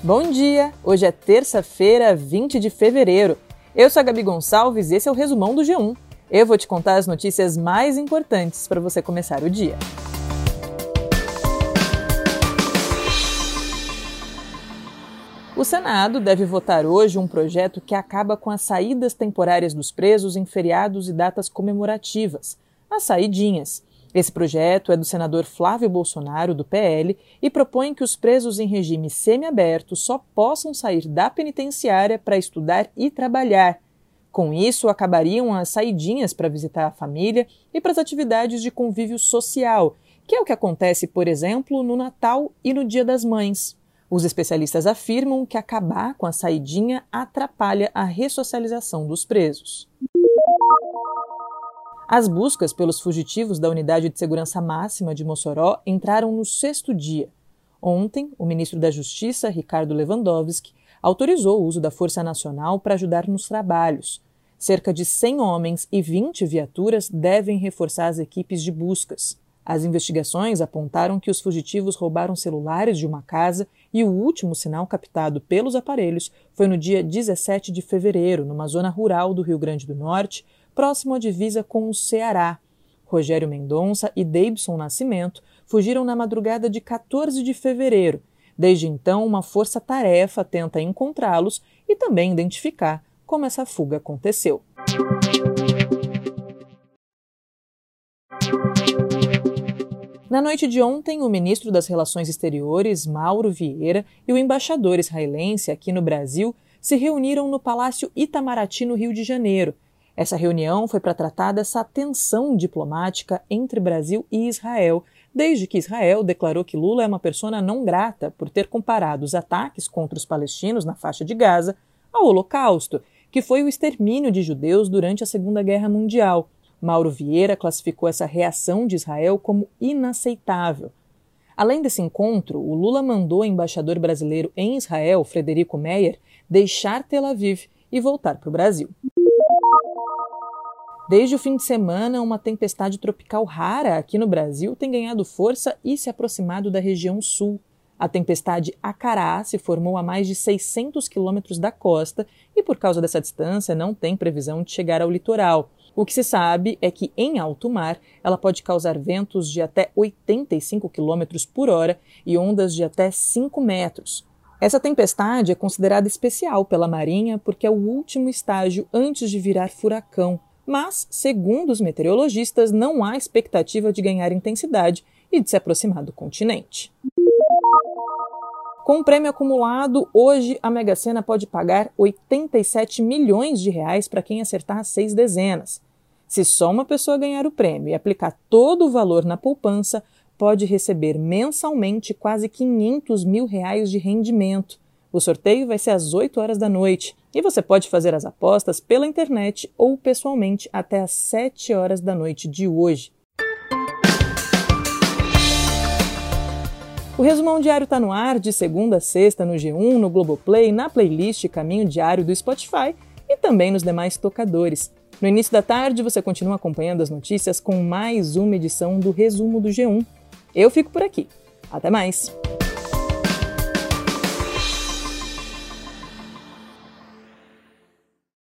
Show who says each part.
Speaker 1: Bom dia! Hoje é terça-feira, 20 de fevereiro. Eu sou a Gabi Gonçalves e esse é o resumão do G1. Eu vou te contar as notícias mais importantes para você começar o dia. O Senado deve votar hoje um projeto que acaba com as saídas temporárias dos presos em feriados e datas comemorativas, as saidinhas. Esse projeto é do senador Flávio Bolsonaro, do PL, e propõe que os presos em regime semiaberto só possam sair da penitenciária para estudar e trabalhar. Com isso, acabariam as saidinhas para visitar a família e para as atividades de convívio social, que é o que acontece, por exemplo, no Natal e no Dia das Mães. Os especialistas afirmam que acabar com a saidinha atrapalha a ressocialização dos presos. As buscas pelos fugitivos da Unidade de Segurança Máxima de Mossoró entraram no sexto dia. Ontem, o ministro da Justiça, Ricardo Lewandowski, autorizou o uso da Força Nacional para ajudar nos trabalhos. Cerca de 100 homens e 20 viaturas devem reforçar as equipes de buscas. As investigações apontaram que os fugitivos roubaram celulares de uma casa e o último sinal captado pelos aparelhos foi no dia 17 de fevereiro, numa zona rural do Rio Grande do Norte, próximo à divisa com o Ceará. Rogério Mendonça e Davidson Nascimento fugiram na madrugada de 14 de fevereiro. Desde então, uma força-tarefa tenta encontrá-los e também identificar como essa fuga aconteceu. Na noite de ontem, o ministro das Relações Exteriores, Mauro Vieira, e o embaixador israelense aqui no Brasil se reuniram no Palácio Itamaraty, no Rio de Janeiro, essa reunião foi para tratar dessa tensão diplomática entre Brasil e Israel, desde que Israel declarou que Lula é uma persona não grata por ter comparado os ataques contra os palestinos na faixa de Gaza ao Holocausto, que foi o extermínio de judeus durante a Segunda Guerra Mundial. Mauro Vieira classificou essa reação de Israel como inaceitável. Além desse encontro, o Lula mandou o embaixador brasileiro em Israel, Frederico Meyer, deixar Tel Aviv e voltar para o Brasil. Desde o fim de semana, uma tempestade tropical rara aqui no Brasil tem ganhado força e se aproximado da região sul. A tempestade Acará se formou a mais de 600 quilômetros da costa e, por causa dessa distância, não tem previsão de chegar ao litoral. O que se sabe é que, em alto mar, ela pode causar ventos de até 85 km por hora e ondas de até 5 metros. Essa tempestade é considerada especial pela Marinha porque é o último estágio antes de virar furacão mas, segundo os meteorologistas, não há expectativa de ganhar intensidade e de se aproximar do continente. Com o prêmio acumulado, hoje a Mega Sena pode pagar 87 milhões de reais para quem acertar seis dezenas. Se só uma pessoa ganhar o prêmio e aplicar todo o valor na poupança, pode receber mensalmente quase 500 mil reais de rendimento. O sorteio vai ser às 8 horas da noite e você pode fazer as apostas pela internet ou pessoalmente até às 7 horas da noite de hoje. O Resumão Diário está no ar de segunda a sexta no G1, no Globoplay, na playlist Caminho Diário do Spotify e também nos demais tocadores. No início da tarde, você continua acompanhando as notícias com mais uma edição do Resumo do G1. Eu fico por aqui. Até mais!